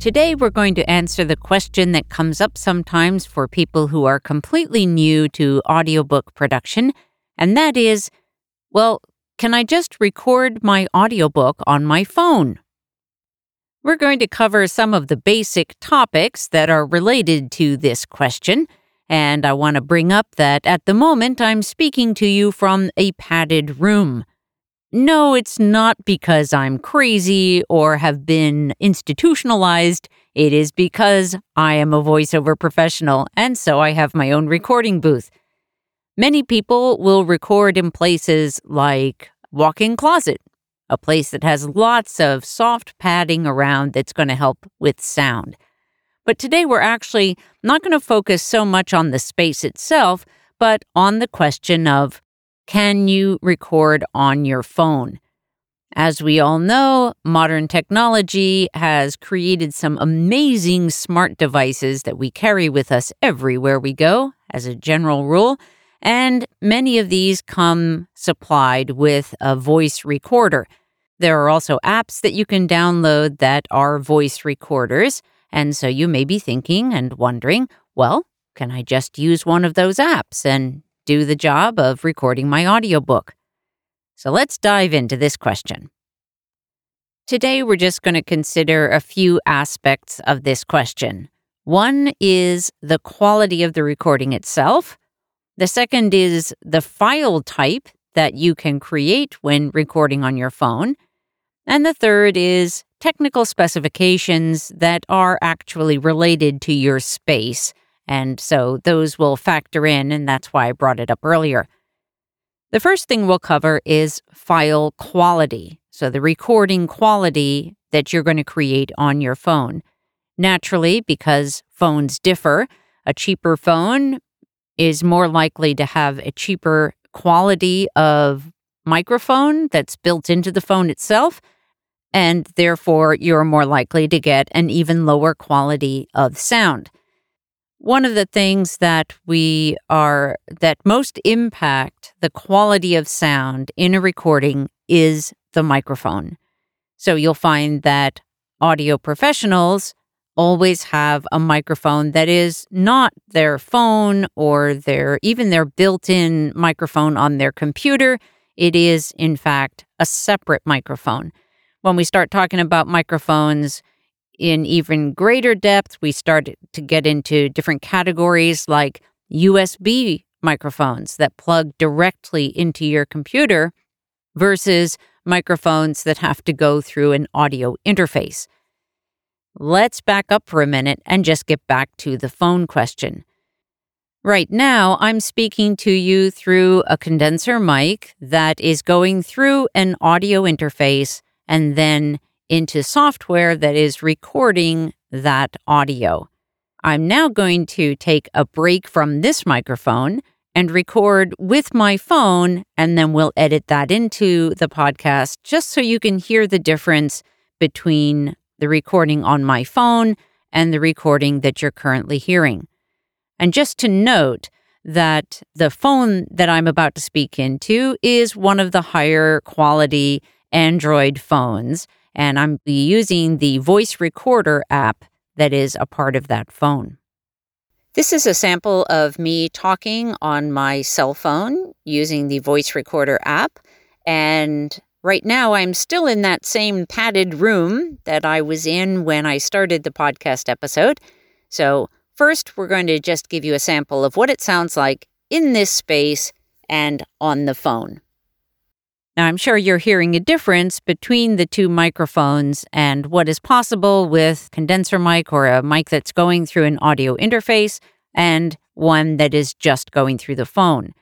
Today, we're going to answer the question that comes up sometimes for people who are completely new to audiobook production, and that is well, can I just record my audiobook on my phone? We're going to cover some of the basic topics that are related to this question, and I want to bring up that at the moment I'm speaking to you from a padded room. No, it's not because I'm crazy or have been institutionalized. It is because I am a voiceover professional, and so I have my own recording booth. Many people will record in places like walk-in closet, a place that has lots of soft padding around that's going to help with sound. But today we're actually not going to focus so much on the space itself, but on the question of can you record on your phone? As we all know, modern technology has created some amazing smart devices that we carry with us everywhere we go, as a general rule, and many of these come supplied with a voice recorder. There are also apps that you can download that are voice recorders, and so you may be thinking and wondering, well, can I just use one of those apps and do the job of recording my audiobook? So let's dive into this question. Today, we're just going to consider a few aspects of this question. One is the quality of the recording itself. The second is the file type that you can create when recording on your phone. And the third is technical specifications that are actually related to your space and so those will factor in, and that's why I brought it up earlier. The first thing we'll cover is file quality. So the recording quality that you're going to create on your phone. Naturally, because phones differ, a cheaper phone is more likely to have a cheaper quality of microphone that's built into the phone itself. And therefore, you're more likely to get an even lower quality of sound one of the things that we are that most impact the quality of sound in a recording is the microphone. So you'll find that audio professionals always have a microphone that is not their phone or their even their built-in microphone on their computer. It is in fact a separate microphone. When we start talking about microphones, in even greater depth, we started to get into different categories like USB microphones that plug directly into your computer versus microphones that have to go through an audio interface. Let's back up for a minute and just get back to the phone question. Right now, I'm speaking to you through a condenser mic that is going through an audio interface and then into software that is recording that audio. I'm now going to take a break from this microphone and record with my phone, and then we'll edit that into the podcast just so you can hear the difference between the recording on my phone and the recording that you're currently hearing. And just to note that the phone that I'm about to speak into is one of the higher quality Android phones and I'm using the voice recorder app that is a part of that phone. This is a sample of me talking on my cell phone using the voice recorder app. And right now, I'm still in that same padded room that I was in when I started the podcast episode. So, first, we're going to just give you a sample of what it sounds like in this space and on the phone. Now, I'm sure you're hearing a difference between the two microphones and what is possible with condenser mic or a mic that's going through an audio interface and one that is just going through the phone.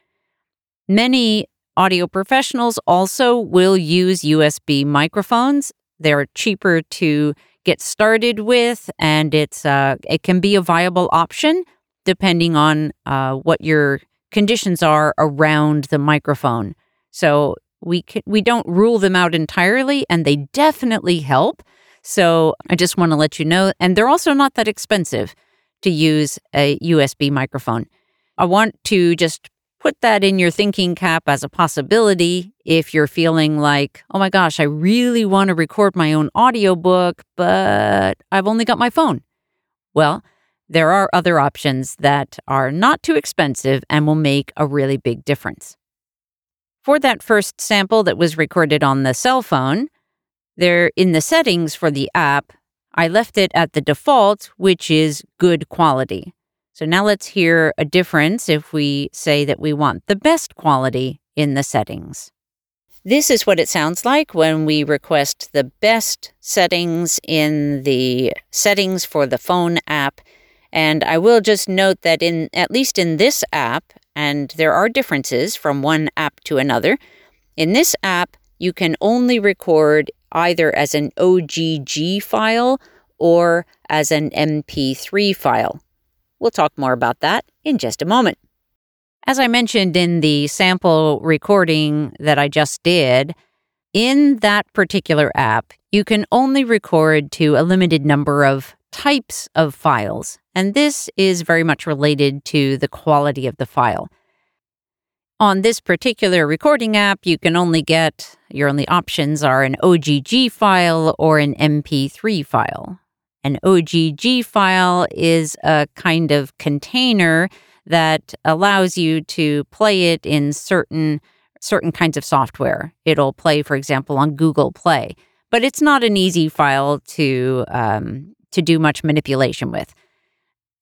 Many audio professionals also will use USB microphones. They're cheaper to get started with, and it's uh, it can be a viable option depending on uh, what your conditions are around the microphone. So we can, we don't rule them out entirely, and they definitely help. So I just want to let you know, and they're also not that expensive to use a USB microphone. I want to just put that in your thinking cap as a possibility if you're feeling like, oh my gosh, I really want to record my own audiobook, but I've only got my phone. Well, there are other options that are not too expensive and will make a really big difference. For that first sample that was recorded on the cell phone, there in the settings for the app, I left it at the default, which is good quality. So now let's hear a difference if we say that we want the best quality in the settings. This is what it sounds like when we request the best settings in the settings for the phone app. And I will just note that in at least in this app, and there are differences from one app to another, in this app you can only record either as an OGG file or as an MP3 file. We'll talk more about that in just a moment. As I mentioned in the sample recording that I just did, in that particular app, you can only record to a limited number of types of files, and this is very much related to the quality of the file. On this particular recording app, you can only get your only options are an OGG file or an MP3 file. An OGG file is a kind of container that allows you to play it in certain certain kinds of software. It'll play, for example, on Google Play, but it's not an easy file to um, to do much manipulation with,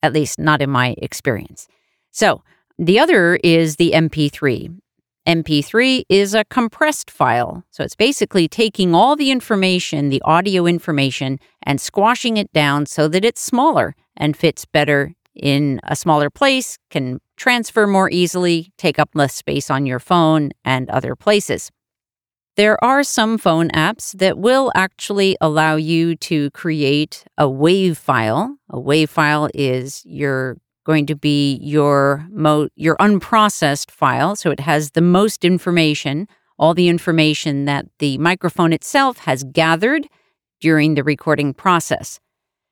at least not in my experience. So the other is the MP3. MP3 is a compressed file. So it's basically taking all the information, the audio information, and squashing it down so that it's smaller and fits better in a smaller place, can transfer more easily, take up less space on your phone and other places. There are some phone apps that will actually allow you to create a WAV file. A WAV file is your going to be your mo- your unprocessed file. So it has the most information, all the information that the microphone itself has gathered during the recording process.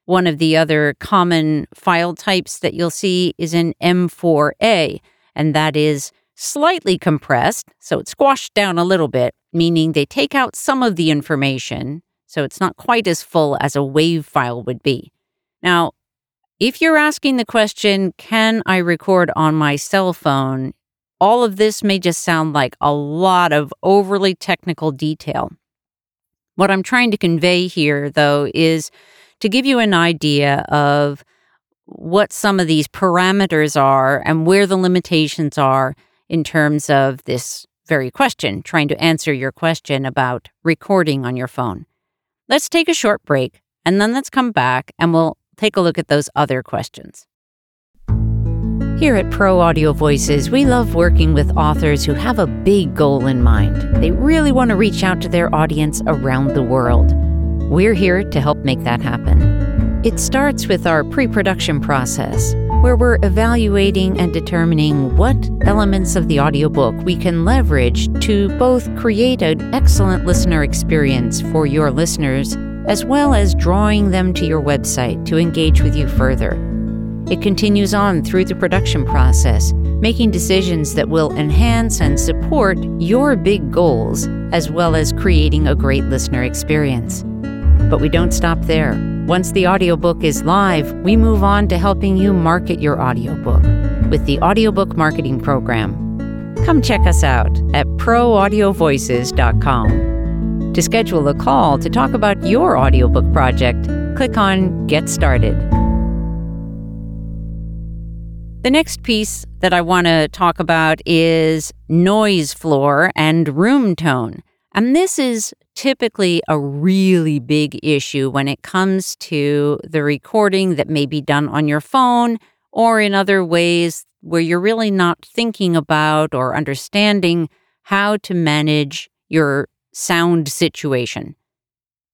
One of the other common file types that you'll see is an M4A, and that is slightly compressed, so it's squashed down a little bit, meaning they take out some of the information, so it's not quite as full as a WAV file would be. Now, if you're asking the question, can I record on my cell phone? All of this may just sound like a lot of overly technical detail. What I'm trying to convey here, though, is to give you an idea of what some of these parameters are and where the limitations are in terms of this very question, trying to answer your question about recording on your phone. Let's take a short break and then let's come back and we'll take a look at those other questions. Here at Pro Audio Voices, we love working with authors who have a big goal in mind. They really want to reach out to their audience around the world. We're here to help make that happen. It starts with our pre production process, where we're evaluating and determining what elements of the audiobook we can leverage to both create an excellent listener experience for your listeners as well as drawing them to your website to engage with you further. It continues on through the production process, making decisions that will enhance and support your big goals, as well as creating a great listener experience. But we don't stop there. Once the audiobook is live, we move on to helping you market your audiobook with the Audiobook Marketing Program. Come check us out at proaudiovoices.com. To schedule a call to talk about your audiobook project, click on Get Started. The next piece that I want to talk about is noise floor and room tone. And this is typically a really big issue when it comes to the recording that may be done on your phone or in other ways where you're really not thinking about or understanding how to manage your sound situation.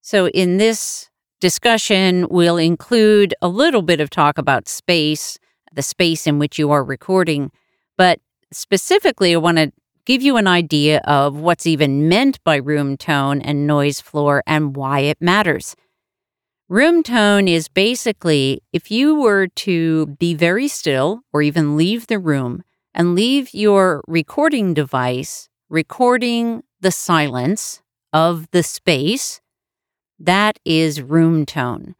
So, in this discussion, we'll include a little bit of talk about space, the space in which you are recording. But specifically, I want to give you an idea of what's even meant by room tone and noise floor and why it matters. Room tone is basically if you were to be very still or even leave the room and leave your recording device recording the silence of the space, that is room tone.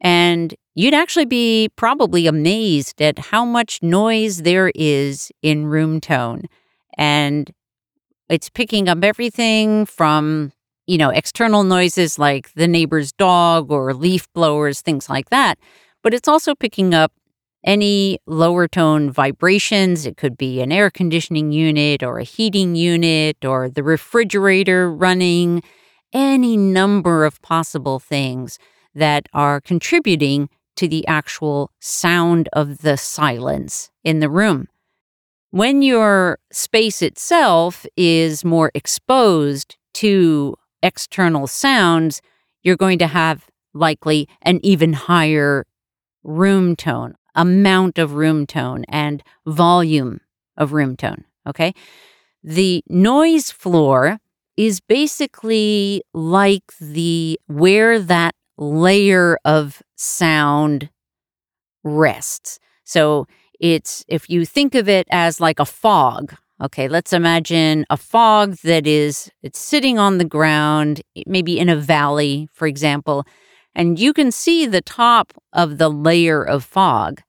And you'd actually be probably amazed at how much noise there is in room tone. And it's picking up everything from, you know, external noises like the neighbor's dog or leaf blowers, things like that. But it's also picking up any lower tone vibrations. It could be an air conditioning unit or a heating unit or the refrigerator running, any number of possible things that are contributing to the actual sound of the silence in the room. When your space itself is more exposed to external sounds, you're going to have likely an even higher room tone, amount of room tone, and volume of room tone. Okay. The noise floor is basically like the where that layer of sound rests. So it's if you think of it as like a fog. Okay, let's imagine a fog that is it's sitting on the ground, maybe in a valley, for example, and you can see the top of the layer of fog.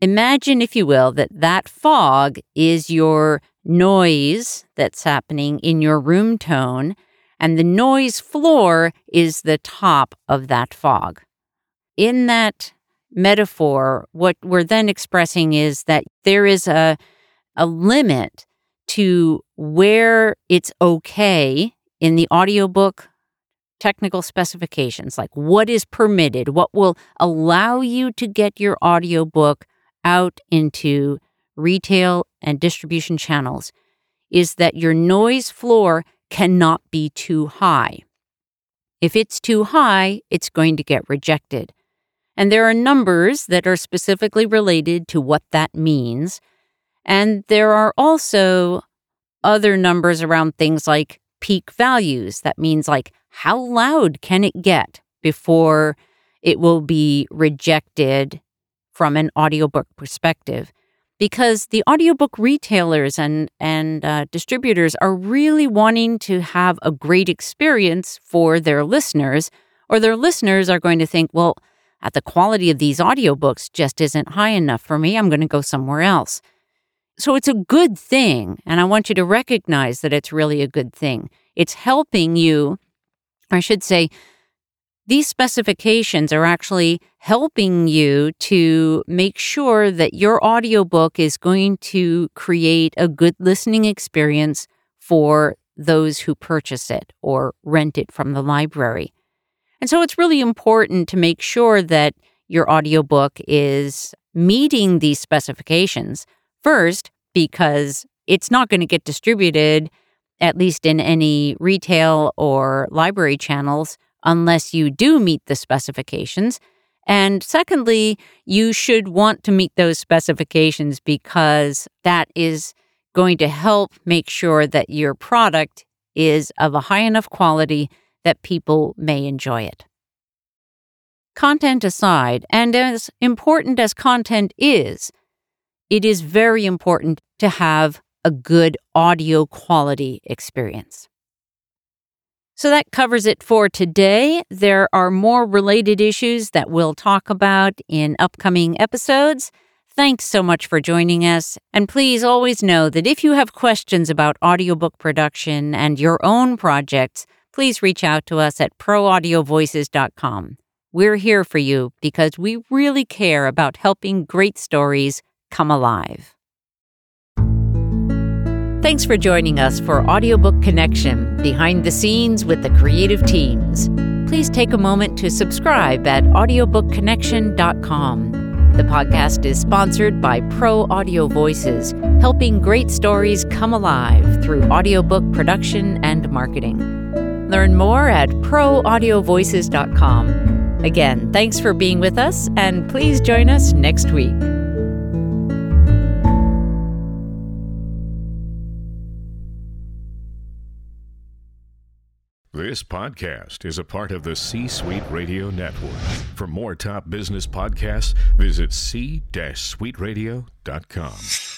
Imagine, if you will, that that fog is your noise that's happening in your room tone, and the noise floor is the top of that fog. In that metaphor, what we're then expressing is that there is a, a limit to where it's okay in the audiobook technical specifications, like what is permitted, what will allow you to get your audiobook out into retail and distribution channels is that your noise floor cannot be too high. If it's too high, it's going to get rejected. And there are numbers that are specifically related to what that means. And there are also other numbers around things like peak values. That means, like, how loud can it get before it will be rejected from an audiobook perspective? Because the audiobook retailers and, and uh, distributors are really wanting to have a great experience for their listeners, or their listeners are going to think, well, the quality of these audiobooks just isn't high enough for me. I'm going to go somewhere else. So it's a good thing. And I want you to recognize that it's really a good thing. It's helping you, I should say, these specifications are actually helping you to make sure that your audiobook is going to create a good listening experience for those who purchase it or rent it from the library. And so it's really important to make sure that your audiobook is meeting these specifications first because it's not going to get distributed at least in any retail or library channels unless you do meet the specifications. And secondly, you should want to meet those specifications because that is going to help make sure that your product is of a high enough quality that people may enjoy it. Content aside, and as important as content is, it is very important to have a good audio quality experience. So that covers it for today. There are more related issues that we'll talk about in upcoming episodes. Thanks so much for joining us. And please always know that if you have questions about audiobook production and your own projects, please reach out to us at proaudiovoices.com. We're here for you because we really care about helping great stories come alive. Thanks for joining us for Audiobook Connection Behind the Scenes with the Creative Teams. Please take a moment to subscribe at audiobookconnection.com. The podcast is sponsored by Pro Audio Voices, helping great stories come alive through audiobook production and marketing. Learn more at proaudiovoices.com. Again, thanks for being with us, and please join us next week. This podcast is a part of the C Suite Radio Network. For more top business podcasts, visit c-suiteradio.com.